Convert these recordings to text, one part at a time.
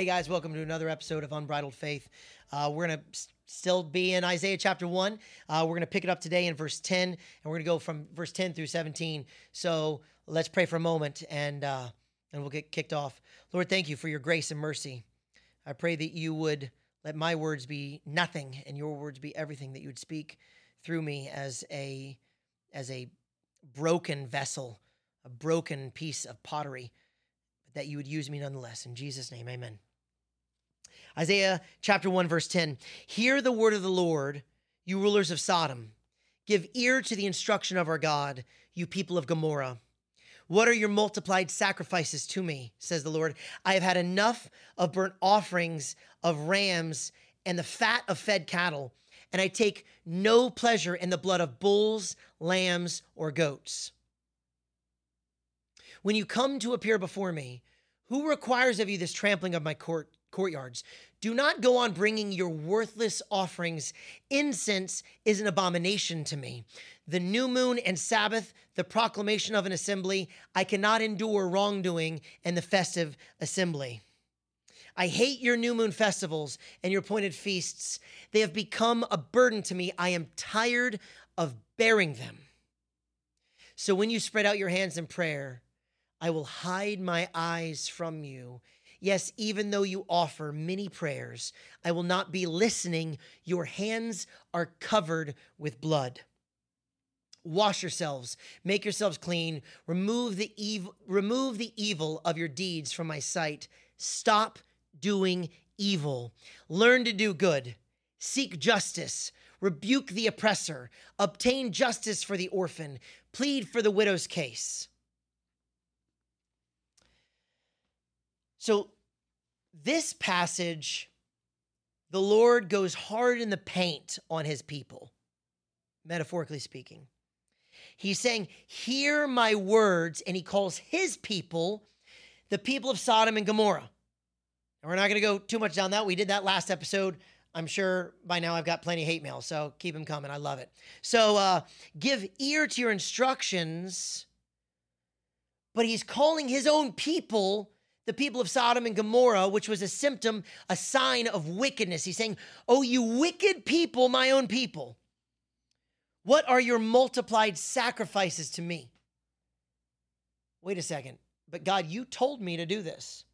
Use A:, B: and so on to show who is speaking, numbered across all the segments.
A: Hey guys, welcome to another episode of Unbridled Faith. Uh, we're going to still be in Isaiah chapter 1. Uh, we're going to pick it up today in verse 10, and we're going to go from verse 10 through 17. So let's pray for a moment and, uh, and we'll get kicked off. Lord, thank you for your grace and mercy. I pray that you would let my words be nothing and your words be everything, that you would speak through me as a, as a broken vessel, a broken piece of pottery that you would use me nonetheless. In Jesus' name, amen. Isaiah chapter 1, verse 10 Hear the word of the Lord, you rulers of Sodom. Give ear to the instruction of our God, you people of Gomorrah. What are your multiplied sacrifices to me, says the Lord? I have had enough of burnt offerings of rams and the fat of fed cattle, and I take no pleasure in the blood of bulls, lambs, or goats. When you come to appear before me, who requires of you this trampling of my court courtyards? Do not go on bringing your worthless offerings. Incense is an abomination to me. The new moon and Sabbath, the proclamation of an assembly, I cannot endure wrongdoing and the festive assembly. I hate your new moon festivals and your appointed feasts. They have become a burden to me. I am tired of bearing them. So when you spread out your hands in prayer, I will hide my eyes from you. Yes, even though you offer many prayers, I will not be listening. Your hands are covered with blood. Wash yourselves, make yourselves clean, remove the evil remove the evil of your deeds from my sight. Stop doing evil. Learn to do good. Seek justice. Rebuke the oppressor. Obtain justice for the orphan. Plead for the widow's case. So, this passage, the Lord goes hard in the paint on his people, metaphorically speaking. He's saying, Hear my words, and he calls his people the people of Sodom and Gomorrah. And we're not going to go too much down that. We did that last episode. I'm sure by now I've got plenty of hate mail, so keep them coming. I love it. So uh, give ear to your instructions, but he's calling his own people the people of Sodom and Gomorrah, which was a symptom, a sign of wickedness. He's saying, Oh, you wicked people, my own people, what are your multiplied sacrifices to me? Wait a second. But God, you told me to do this.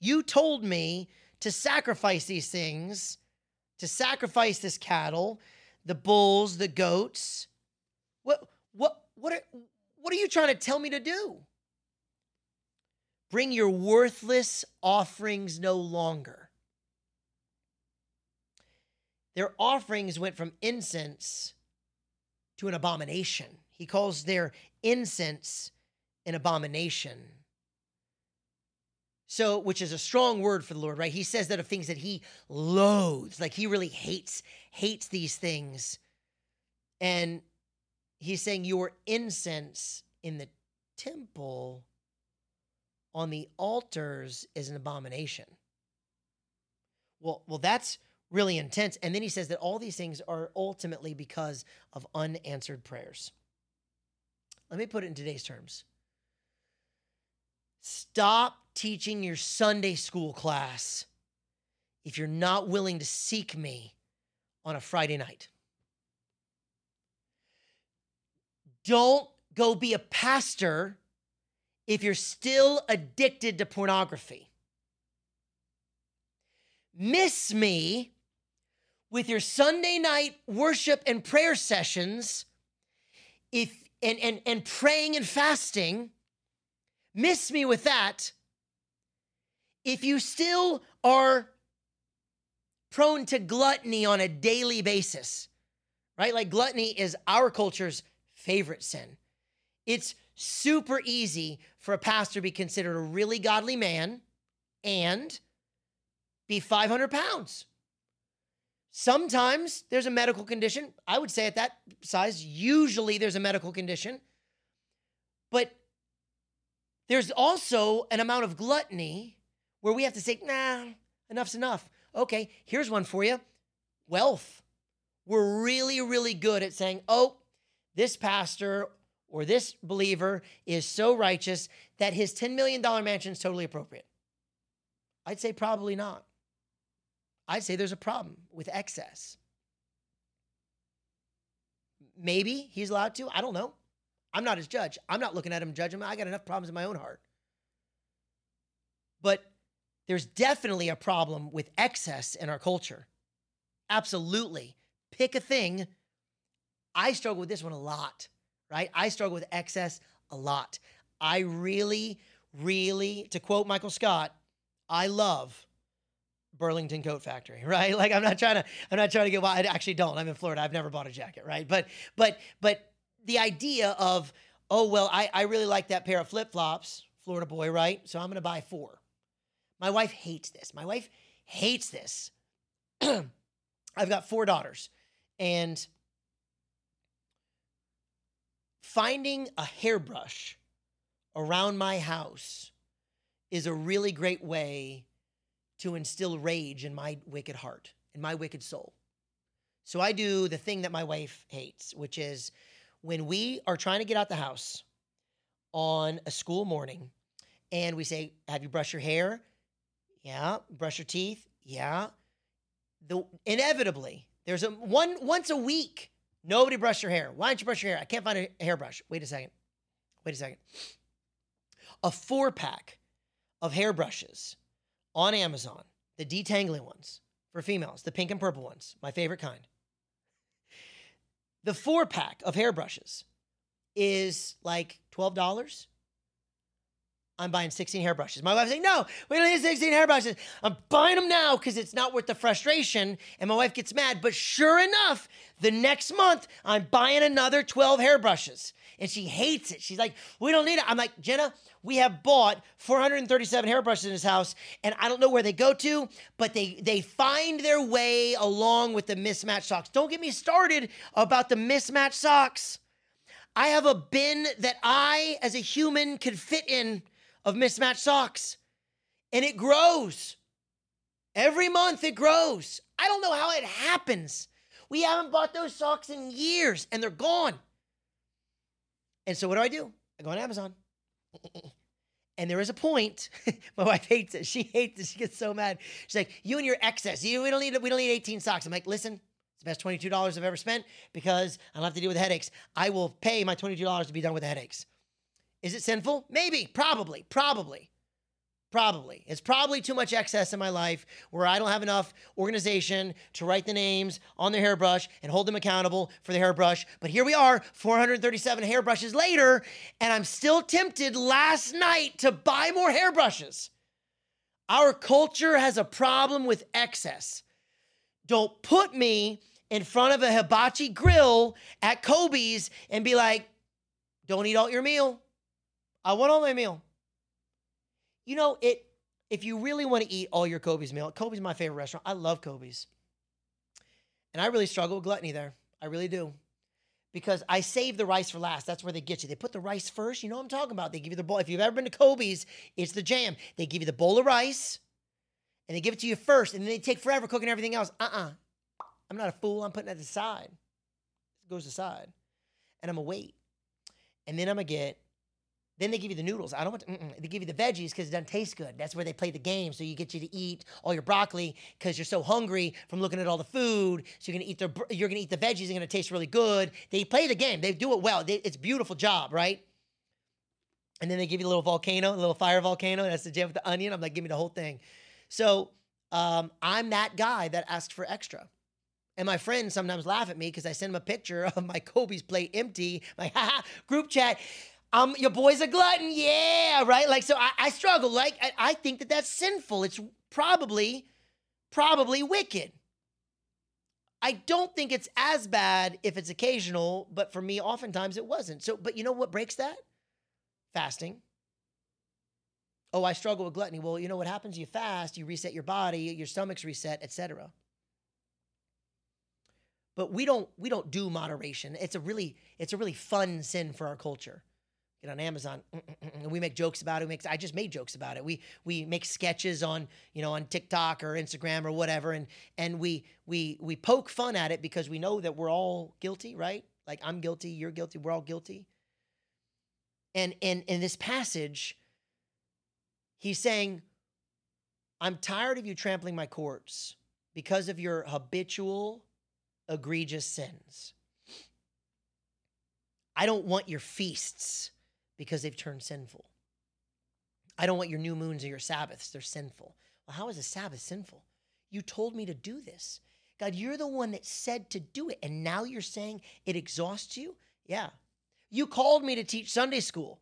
A: You told me to sacrifice these things, to sacrifice this cattle, the bulls, the goats. What what what are, what are you trying to tell me to do? Bring your worthless offerings no longer. Their offerings went from incense to an abomination. He calls their incense an abomination. So, which is a strong word for the Lord, right? He says that of things that he loathes, like he really hates, hates these things. And he's saying your incense in the temple on the altars is an abomination. Well, well, that's really intense. And then he says that all these things are ultimately because of unanswered prayers. Let me put it in today's terms. Stop teaching your Sunday school class if you're not willing to seek me on a Friday night. Don't go be a pastor if you're still addicted to pornography. Miss me with your Sunday night worship and prayer sessions if and and and praying and fasting. Miss me with that. If you still are prone to gluttony on a daily basis right? Like gluttony is our culture's favorite sin. It's super easy for a pastor to be considered a really godly man and be 500 pounds Sometimes there's a medical condition. I would say at that size, usually there's a medical condition. But there's also an amount of gluttony where we have to say, nah, enough's enough. Okay, here's one for you wealth. We're really, really good at saying, oh, this pastor or this believer is so righteous that his $10 million mansion is totally appropriate. I'd say probably not. I'd say there's a problem with excess. Maybe he's allowed to. I don't know. I'm not his judge. I'm not looking at him judging him. I got enough problems in my own heart. But there's definitely a problem with excess in our culture. Absolutely. Pick a thing. I struggle with this one a lot, right? I struggle with excess a lot. I really, really, to quote Michael Scott, I love Burlington Coat Factory, right? Like I'm not trying to, I'm not trying to get. Well, I actually don't. I'm in Florida. I've never bought a jacket, right? But, but, but the idea of, oh well, I, I really like that pair of flip flops, Florida boy, right? So I'm to buy four. My wife hates this. My wife hates this. I've got four daughters, and finding a hairbrush around my house is a really great way to instill rage in my wicked heart, in my wicked soul. So I do the thing that my wife hates, which is when we are trying to get out the house on a school morning and we say, Have you brushed your hair? Yeah. Brush your teeth? Yeah. The inevitably, there's a one once a week, nobody brush your hair. Why don't you brush your hair? I can't find a hairbrush. Wait a second. Wait a second. A four pack of hairbrushes on Amazon, the detangling ones for females, the pink and purple ones, my favorite kind. The four pack of hairbrushes is like $12. I'm buying 16 hairbrushes. My wife's saying, no, we don't need 16 hairbrushes. I'm buying them now because it's not worth the frustration. And my wife gets mad. But sure enough, the next month, I'm buying another 12 hairbrushes. And she hates it. She's like, we don't need it. I'm like, Jenna, we have bought 437 hairbrushes in this house, and I don't know where they go to, but they they find their way along with the mismatched socks. Don't get me started about the mismatched socks. I have a bin that I, as a human, could fit in of mismatched socks, and it grows. Every month it grows. I don't know how it happens. We haven't bought those socks in years, and they're gone. And so what do I do? I go on Amazon. And there is a point. My wife hates it. She hates it. She gets so mad. She's like, "You and your excess. You we don't need we don't need 18 socks." I'm like, "Listen, it's the best $22 I've ever spent because I don't have to deal with headaches. I will pay my $22 to be done with the headaches." Is it sinful? Maybe, probably, probably. Probably. It's probably too much excess in my life where I don't have enough organization to write the names on the hairbrush and hold them accountable for the hairbrush. But here we are, 437 hairbrushes later, and I'm still tempted last night to buy more hairbrushes. Our culture has a problem with excess. Don't put me in front of a hibachi grill at Kobe's and be like, don't eat all your meal. I want all my meal. You know, it if you really want to eat all your Kobe's meal, Kobe's my favorite restaurant. I love Kobe's. And I really struggle with gluttony there. I really do. Because I save the rice for last. That's where they get you. They put the rice first. You know what I'm talking about. They give you the bowl. If you've ever been to Kobe's, it's the jam. They give you the bowl of rice and they give it to you first, and then they take forever cooking everything else. Uh uh-uh. uh. i am not a fool. I'm putting it aside. It goes aside. And I'm going to wait. And then I'm going to get then they give you the noodles. I don't want to, they give you the veggies because it doesn't taste good. That's where they play the game. So you get you to eat all your broccoli because you're so hungry from looking at all the food. So you're gonna eat the you're gonna eat the veggies. They're gonna taste really good. They play the game. They do it well. They, it's beautiful job, right? And then they give you a little volcano, a little fire volcano. That's the jam with the onion. I'm like, give me the whole thing. So um, I'm that guy that asks for extra. And my friends sometimes laugh at me because I send them a picture of my Kobe's plate empty, my ha, group chat um, your boy's a glutton, yeah, right? Like, so I, I struggle. Like, I, I think that that's sinful. It's probably, probably wicked. I don't think it's as bad if it's occasional, but for me, oftentimes it wasn't. So, but you know what breaks that? Fasting. Oh, I struggle with gluttony. Well, you know what happens? You fast, you reset your body, your stomach's reset, etc. But we don't we don't do moderation. It's a really it's a really fun sin for our culture get on Amazon. And we make jokes about it. We make, I just made jokes about it. We we make sketches on you know on TikTok or Instagram or whatever, and and we we we poke fun at it because we know that we're all guilty, right? Like I'm guilty, you're guilty, we're all guilty. And and in this passage, he's saying, I'm tired of you trampling my courts because of your habitual, egregious sins. I don't want your feasts because they've turned sinful. I don't want your new moons or your Sabbaths, they're sinful. Well, how is a Sabbath sinful? You told me to do this. God, you're the one that said to do it, and now you're saying it exhausts you? Yeah. You called me to teach Sunday school.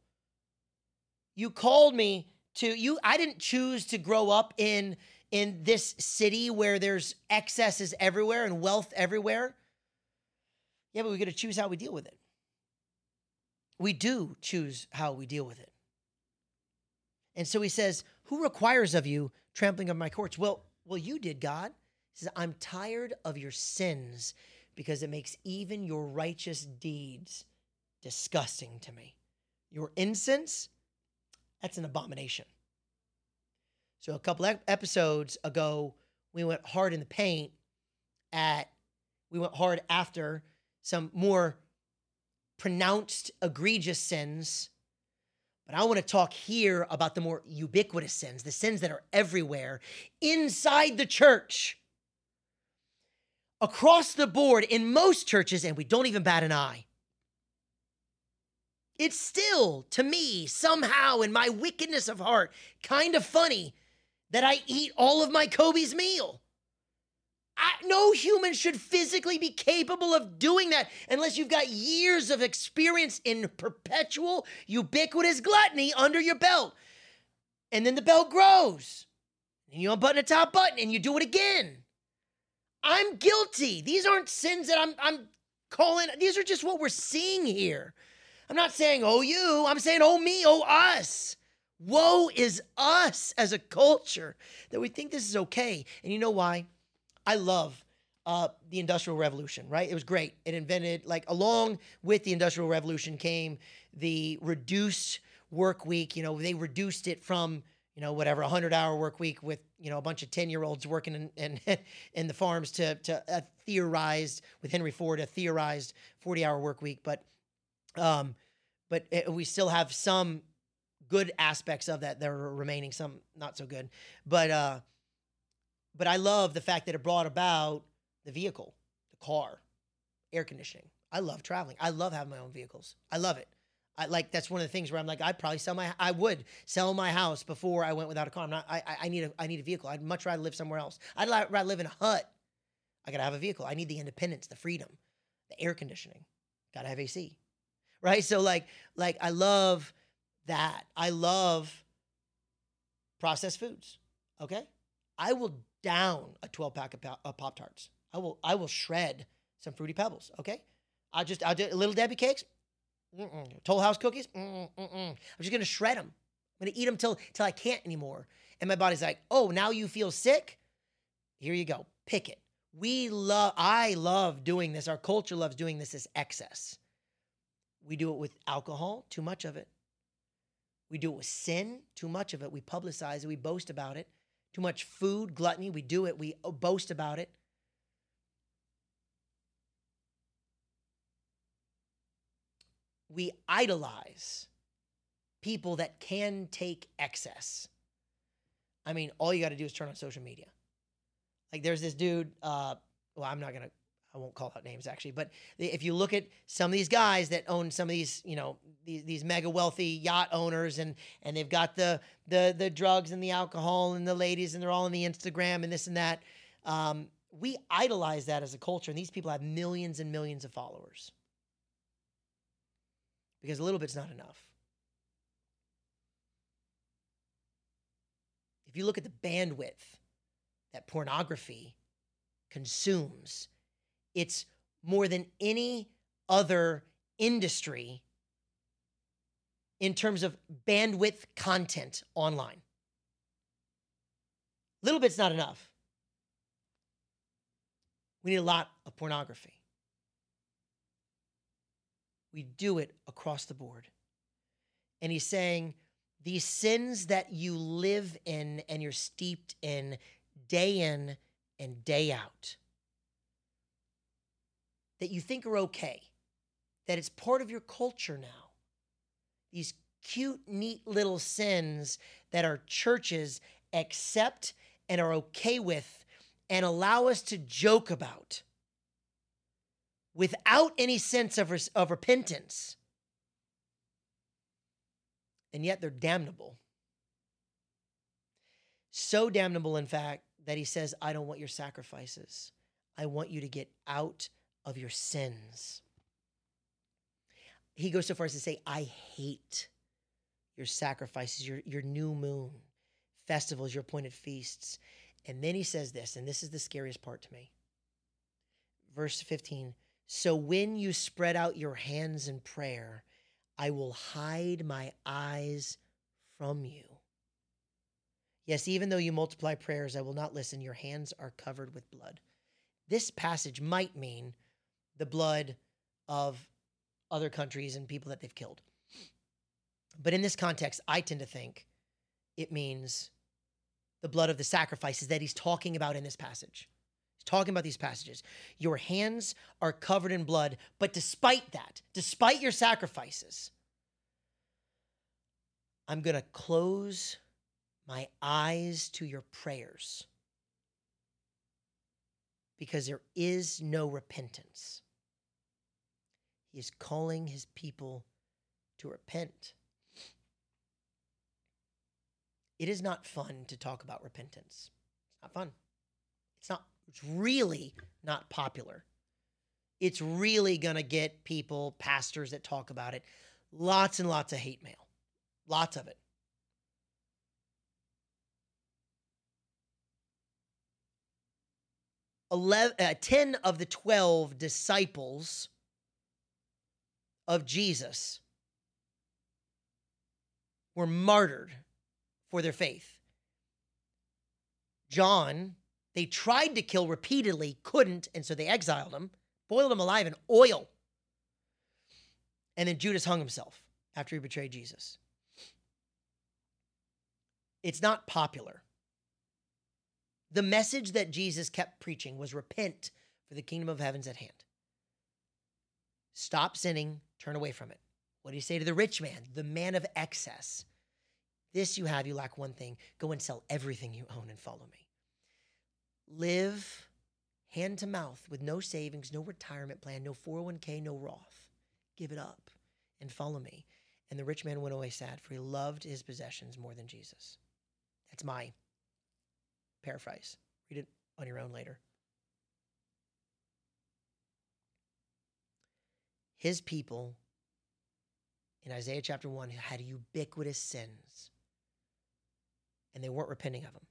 A: You called me to you I didn't choose to grow up in in this city where there's excesses everywhere and wealth everywhere. Yeah, but we got to choose how we deal with it. We do choose how we deal with it. And so he says, Who requires of you trampling of my courts? Well, well, you did, God. He says, I'm tired of your sins because it makes even your righteous deeds disgusting to me. Your incense, that's an abomination. So a couple episodes ago, we went hard in the paint at, we went hard after some more pronounced, egregious sins but I want to talk here about the more ubiquitous sins, the sins that are everywhere inside the church, across the board in most churches, and we don't even bat an eye. It's still, to me, somehow in my wickedness of heart, kind of funny that I eat all of my Kobe's meal. I, no human should physically be capable of doing that unless you've got years of experience in perpetual, ubiquitous gluttony under your belt. And then the belt grows. And you unbutton the top button and you do it again. I'm guilty. These aren't sins that I'm, I'm calling, these are just what we're seeing here. I'm not saying, oh, you. I'm saying, oh, me, oh, us. Woe is us as a culture that we think this is okay. And you know why? I love uh, the Industrial Revolution, right? It was great. It invented, like, along with the Industrial Revolution came the reduced work week. You know, they reduced it from, you know, whatever, a 100 hour work week with, you know, a bunch of 10 year olds working in, in, in, the farms to, to a theorized, with Henry Ford, a theorized 40 hour work week. But, um, but it, we still have some good aspects of that that are remaining, some not so good. But, uh, but I love the fact that it brought about the vehicle, the car, air conditioning. I love traveling. I love having my own vehicles. I love it. I like that's one of the things where I'm like I'd probably sell my I would sell my house before I went without a car. I'm not I I need a I need a vehicle. I'd much rather live somewhere else. I'd rather live in a hut. I gotta have a vehicle. I need the independence, the freedom, the air conditioning. Gotta have AC. Right? So like like I love that. I love processed foods. Okay? I will down a 12 pack of Pop Tarts. I will I will shred some fruity pebbles. Okay, I just I'll do little Debbie cakes, Mm-mm. Toll House cookies. Mm-mm. I'm just gonna shred them. I'm gonna eat them till till I can't anymore. And my body's like, oh, now you feel sick. Here you go. Pick it. We love. I love doing this. Our culture loves doing this as excess. We do it with alcohol. Too much of it. We do it with sin. Too much of it. We publicize it. We boast about it too much food, gluttony. We do it, we boast about it. We idolize people that can take excess. I mean, all you got to do is turn on social media. Like there's this dude, uh, well, I'm not going to I won't call out names actually, but if you look at some of these guys that own some of these, you know, these, these mega wealthy yacht owners, and and they've got the the the drugs and the alcohol and the ladies, and they're all on the Instagram and this and that. Um, we idolize that as a culture, and these people have millions and millions of followers because a little bit's not enough. If you look at the bandwidth that pornography consumes it's more than any other industry in terms of bandwidth content online. Little bit's not enough. We need a lot of pornography. We do it across the board. And he's saying, these sins that you live in and you're steeped in day in and day out that you think are okay, that it's part of your culture now. These cute, neat little sins that our churches accept and are okay with and allow us to joke about without any sense of, res- of repentance. And yet they're damnable. So damnable, in fact, that he says, I don't want your sacrifices. I want you to get out of your sins. He goes so far as to say, I hate your sacrifices, your, your new moon, festivals, your appointed feasts. And then he says this, and this is the scariest part to me. Verse 15 So when you spread out your hands in prayer, I will hide my eyes from you. Yes, even though you multiply prayers, I will not listen. Your hands are covered with blood. This passage might mean the blood of other countries and people that they've killed. But in this context, I tend to think it means the blood of the sacrifices that he's talking about in this passage. He's talking about these passages. Your hands are covered in blood, but despite that, despite your sacrifices, I'm going to close my eyes to your prayers because there is no repentance. He is calling his people to repent. It is not fun to talk about repentance. It's not fun. It's not, it's really not popular. It's really going to get people, pastors that talk about it, lots and lots of hate mail. Lots of it. 11, uh, 10 of the 12 disciples of Jesus were martyred for their faith. John, they tried to kill repeatedly, couldn't, and so they exiled him, boiled him alive in oil. And then Judas hung himself after he betrayed Jesus. It's not popular. The message that Jesus kept preaching was repent, for the kingdom of heaven's at hand. Stop sinning, turn away from it. What do you say to the rich man, the man of excess? This you have, you lack one thing. Go and sell everything you own and follow me. Live hand to mouth with no savings, no retirement plan, no 401k, no Roth. Give it up and follow me. And the rich man went away sad, for he loved his possessions more than Jesus. That's my paraphrase. Read it on your own later. His people in Isaiah chapter 1 had ubiquitous sins and they weren't repenting of them.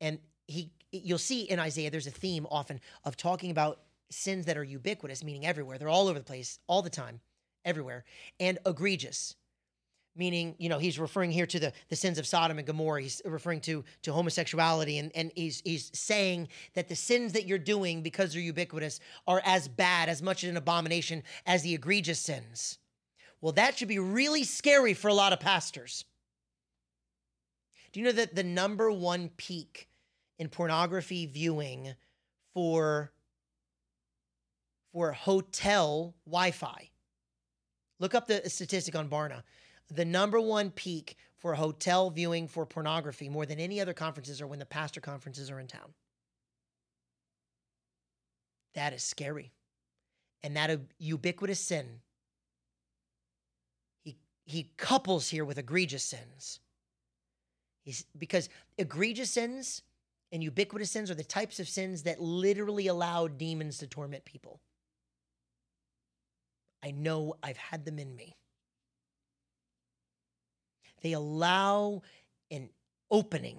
A: And he you'll see in Isaiah there's a theme often of talking about sins that are ubiquitous meaning everywhere. They're all over the place all the time, everywhere, and egregious meaning you know he's referring here to the, the sins of sodom and gomorrah. He's referring to to homosexuality and, and he's he's saying that the sins that you're doing because they're ubiquitous are as bad as much an abomination as the egregious sins. Well that should be really scary for a lot of pastors. Do you know that the number one peak in pornography viewing for for hotel wi-fi? Look up the statistic on barna the number one peak for hotel viewing for pornography more than any other conferences are when the pastor conferences are in town. That is scary. And that ubiquitous sin, he, he couples here with egregious sins. He's, because egregious sins and ubiquitous sins are the types of sins that literally allow demons to torment people. I know I've had them in me. They allow an opening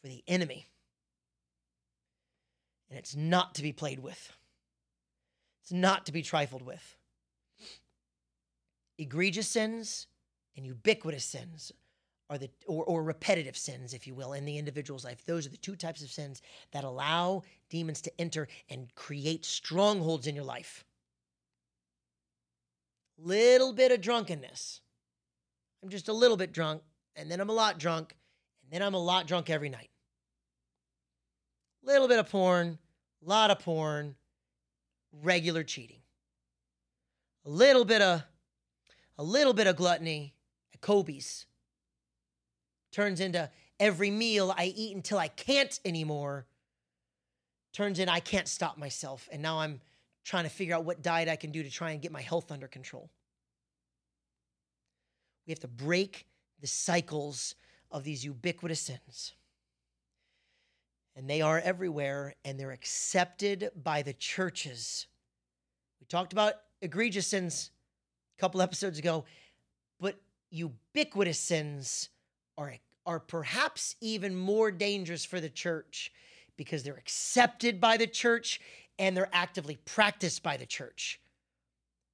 A: for the enemy. And it's not to be played with, it's not to be trifled with. Egregious sins and ubiquitous sins are the or, or repetitive sins if you will in the individual's life those are the two types of sins that allow demons to enter and create strongholds in your life little bit of drunkenness I'm just a little bit drunk, and then I'm a lot drunk, and then I'm a lot drunk every night. Little bit of porn, lot of porn, regular cheating. A little bit of a little bit of gluttony at Kobe's turns into every meal I eat until I can't anymore turns in I can't stop myself. And now I'm trying to figure out what diet I can do to try and get my health under control. We have to break the cycles of these ubiquitous sins. And they are everywhere and they're accepted by the churches. We talked about egregious sins a couple episodes ago, but ubiquitous sins are, are perhaps even more dangerous for the church because they're accepted by the church and they're actively practiced by the church.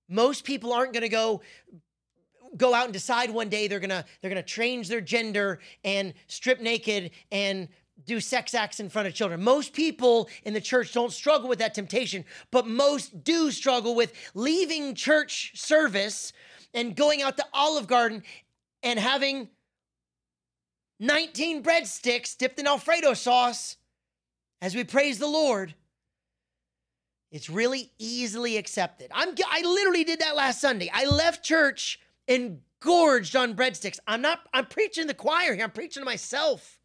A: Most people aren't going to go go out and decide one day they're to they're to change their gender and strip naked and do sex acts in front of children. Most people in the church don't struggle with that temptation, but most do struggle with leaving church service and going out to Olive Garden and having 19 breadsticks dipped in Alfredo sauce as we praise the Lord. It's really easily accepted. I'm I literally did that last Sunday. I left church engorged on breadsticks. I'm not I'm preaching the choir here. I'm preaching to myself.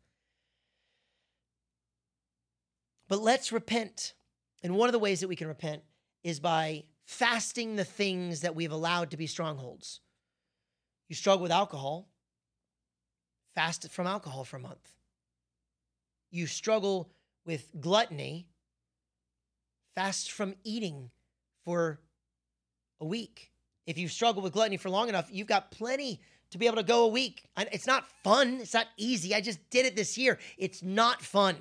A: But let's repent. And one of the ways that we can repent is by fasting the things that we've allowed to be strongholds. You struggle with alcohol, fast from alcohol for a month. You struggle with gluttony, fast from eating for a week. If you struggle with gluttony for long enough, you've got plenty to be able to go a week. It's not fun. It's not easy. I just did it this year. It's not fun.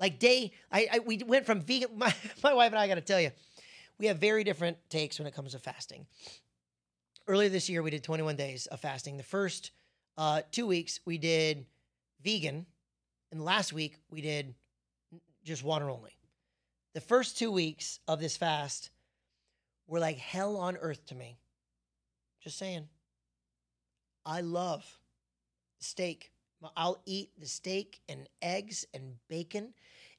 A: Like day, I, I we went from vegan. My, my wife and I got to tell you, we have very different takes when it comes to fasting. Earlier this year, we did 21 days of fasting. The first uh, two weeks we did vegan, and last week we did just water only. The first two weeks of this fast were like hell on earth to me. Just saying. I love steak. I'll eat the steak and eggs and bacon.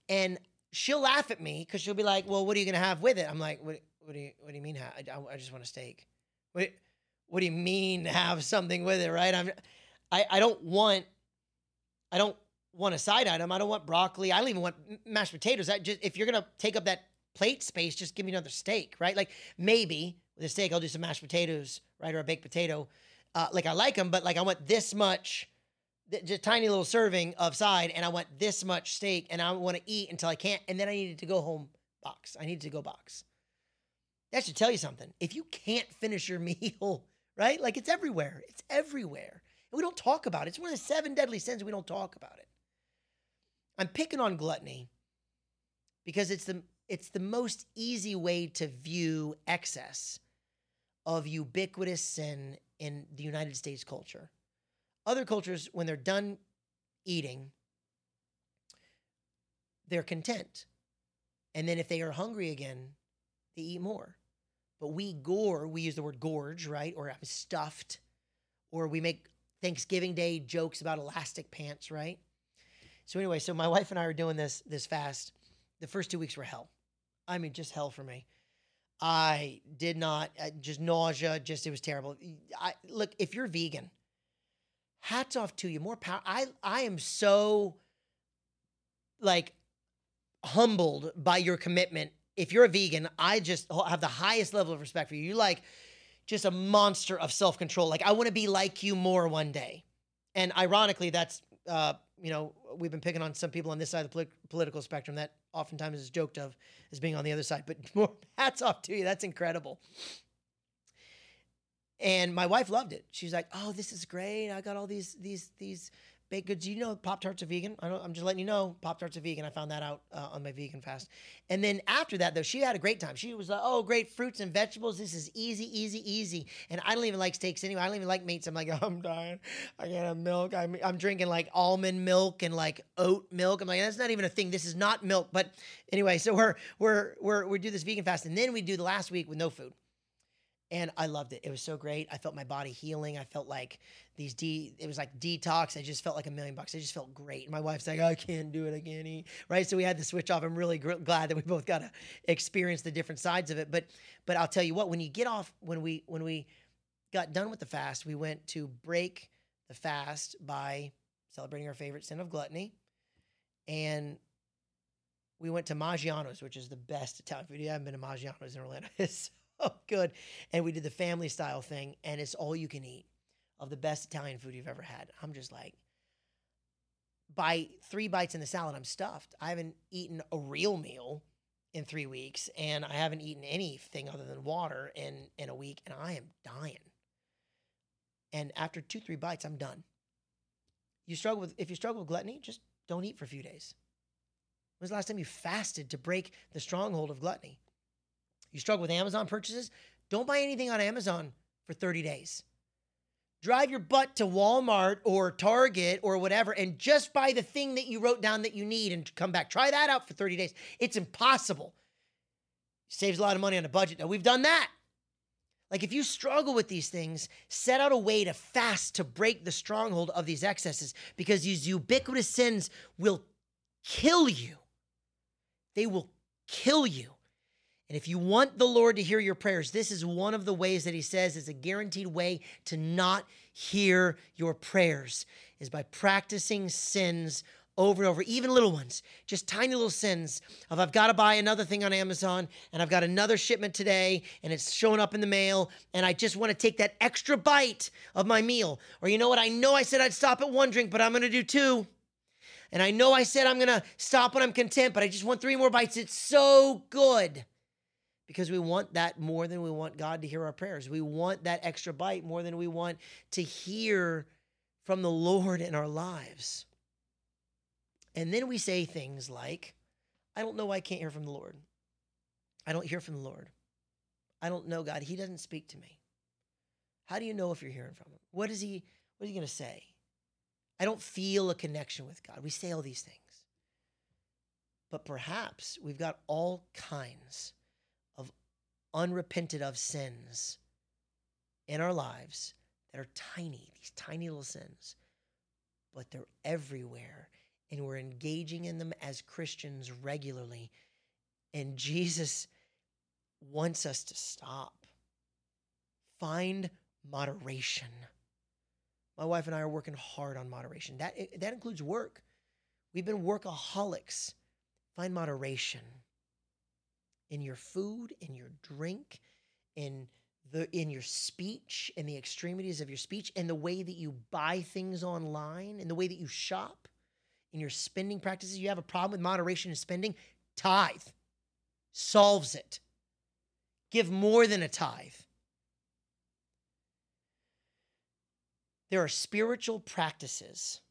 A: And she'll laugh at me because she'll be like, "Well, what are you gonna have with it?" I'm like, "What? What do you? What do you mean? I, I, just want a steak. What? What do you mean have something with it? Right? I'm. I, I don't want. I don't want a side item. I don't want broccoli. I don't even want mashed potatoes. I just if you're gonna take up that plate space, just give me another steak, right? Like maybe with a steak, I'll do some mashed potatoes, right, or a baked potato. Uh, like I like them, but like I want this much just tiny little serving of side and I want this much steak and I want to eat until I can't and then I needed to go home box. I needed to go box. That should tell you something. If you can't finish your meal, right? Like it's everywhere. It's everywhere. And we don't talk about it. It's one of the seven deadly sins. We don't talk about it. I'm picking on gluttony because it's the it's the most easy way to view excess of ubiquitous sin in the United States culture. Other cultures, when they're done eating, they're content. And then if they are hungry again, they eat more. But we gore, we use the word gorge, right? Or I'm stuffed. Or we make Thanksgiving Day jokes about elastic pants, right? So anyway, so my wife and I are doing this this fast. The first two weeks were hell. I mean, just hell for me. I did not just nausea. Just it was terrible. I look if you're vegan, hats off to you. More power. I I am so like humbled by your commitment. If you're a vegan, I just have the highest level of respect for you. You're like just a monster of self control. Like I want to be like you more one day. And ironically, that's uh, you know we've been picking on some people on this side of the political spectrum that oftentimes is joked of as being on the other side. But more hats off to you. That's incredible. And my wife loved it. She's like, "Oh, this is great. I got all these these these baked goods. You know, Pop Tarts are vegan. I am just letting you know, Pop Tarts are vegan. I found that out uh, on my vegan fast. And then after that, though, she had a great time. She was like, "Oh, great fruits and vegetables. This is easy, easy, easy." And I don't even like steaks anyway. I don't even like meats. I'm like, I'm dying. I can't have milk. I'm I'm drinking like almond milk and like oat milk. I'm like, that's not even a thing. This is not milk. But anyway, so we're we're we're we do this vegan fast, and then we do the last week with no food and I loved it. It was so great. I felt my body healing. I felt like these de it was like detox. I just felt like a million bucks. I just felt great. And my wife's like, I can't do it. Eat. Right. So we had to switch off. I'm really gr- glad that we both got to experience the different sides of it. But but I'll tell you what, when you get off, when we when we got done with the fast, we went to break the fast by celebrating our favorite sin of gluttony. And we went to Maggiano's, which is the best Italian food. You haven't been to Maggiano's in Orlando. It's so oh, good. And we did the family style thing, and it's all you can eat of the best Italian food you've ever had. I'm just like, by three bites in the salad, I'm stuffed. I haven't eaten a real meal in three weeks, and I haven't eaten anything other than water in in a week, and I am dying. And after two, three bites, I'm done. You struggle with if you struggle with gluttony, just don't eat for a few days. When's the last time you fasted to break the stronghold of gluttony? You struggle with Amazon purchases? Don't buy anything on Amazon for 30 days. Drive your butt to Walmart or Target or whatever and just buy the thing that you wrote down that you need and come back. Try that out for 30 days. It's impossible. Saves a lot of money on a budget. Now, we've done that. Like, if you struggle with these things, set out a way to fast to break the stronghold of these excesses because these ubiquitous sins will kill you. They will kill you. And if you want the Lord to hear your prayers, this is one of the ways that He says is a guaranteed way to not hear your prayers is by practicing sins over and over, even little ones, just tiny little sins of I've got to buy another thing on Amazon and I've got another shipment today and it's showing up in the mail and I just want to take that extra bite of my meal. Or you know what? I know I said I'd stop at one drink, but I'm going to do two. And I know I said I'm going to stop when I'm content, but I just want three more bites. It's so good because we want that more than we want God to hear our prayers. We want that extra bite more than we want to hear from the Lord in our lives. And then we say things like, I don't know why I can't hear from the Lord. I don't hear from the Lord. I don't know God. He doesn't speak to me. How do you know if you're hearing from him? What is he what is he going to say? I don't feel a connection with God. We say all these things. But perhaps we've got all kinds unrepented of sins in our lives that are tiny, these tiny little sins, but they're everywhere. And we're engaging in them as Christians regularly. And Jesus wants us to stop. Find moderation. My wife and I are working hard on moderation. That, that includes work. We've been workaholics. Find moderation in your food, in your drink, in the in your speech, in the extremities of your speech, and the way that you buy things online, in the way that you shop, in your spending practices. You have a problem with moderation and spending, tithe solves it. Give more than a tithe. There are spiritual practices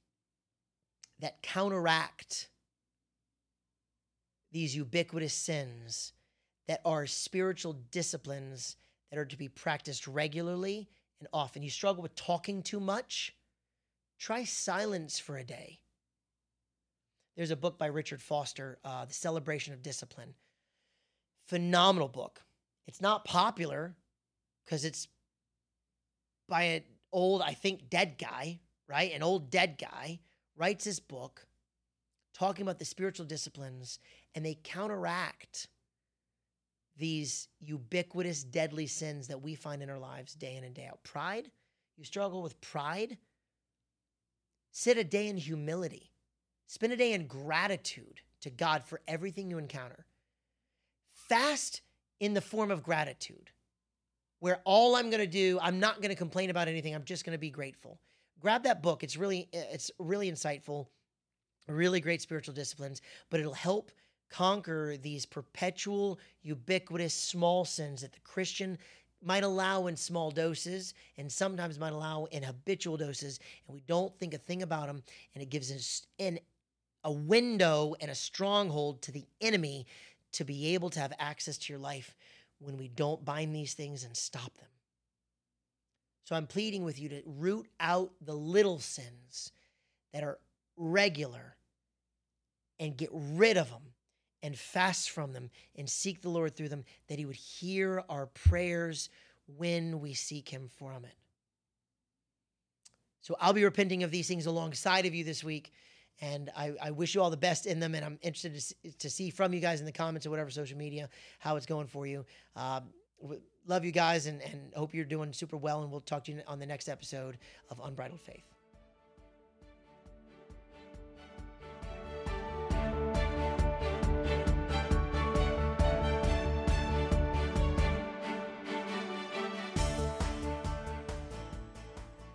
A: that counteract these ubiquitous sins that are spiritual disciplines that are to be practiced regularly and often. You struggle with talking too much? Try silence for a day. There's a book by Richard Foster, uh, The Celebration of Discipline. Phenomenal book. It's not popular because it's by an old, I think, dead guy, right? An old dead guy writes this book talking about the spiritual disciplines and they counteract these ubiquitous, deadly sins that we find in our lives day in and day out. Pride, you struggle with pride? Sit a day in humility. Spend a day in gratitude to God for everything you encounter. Fast in the form of gratitude, where all I'm going to do, I'm not going to complain about anything. I'm just going to be grateful. Grab that book. It's really, it's really insightful, really great spiritual disciplines, but it'll help conquer these perpetual, ubiquitous small sins that the Christian might allow in small doses and sometimes might allow in habitual doses, and we don't think a thing about them, and it gives us an, a window and a stronghold to the enemy to be able to have access to your life when we don't bind these things and stop them. So I'm pleading with you to root out the little sins that are regular and get rid of them and fast from them and seek the Lord through them, that He would hear our prayers when we seek Him from it. So I'll be repenting of these things alongside of you this week. And I, I wish you all the best in them. And I'm interested to, to see from you guys in the comments or whatever social media how it's going for you. Uh, love you guys and, and hope you're doing super well. And we'll talk to you on the next episode of Unbridled Faith.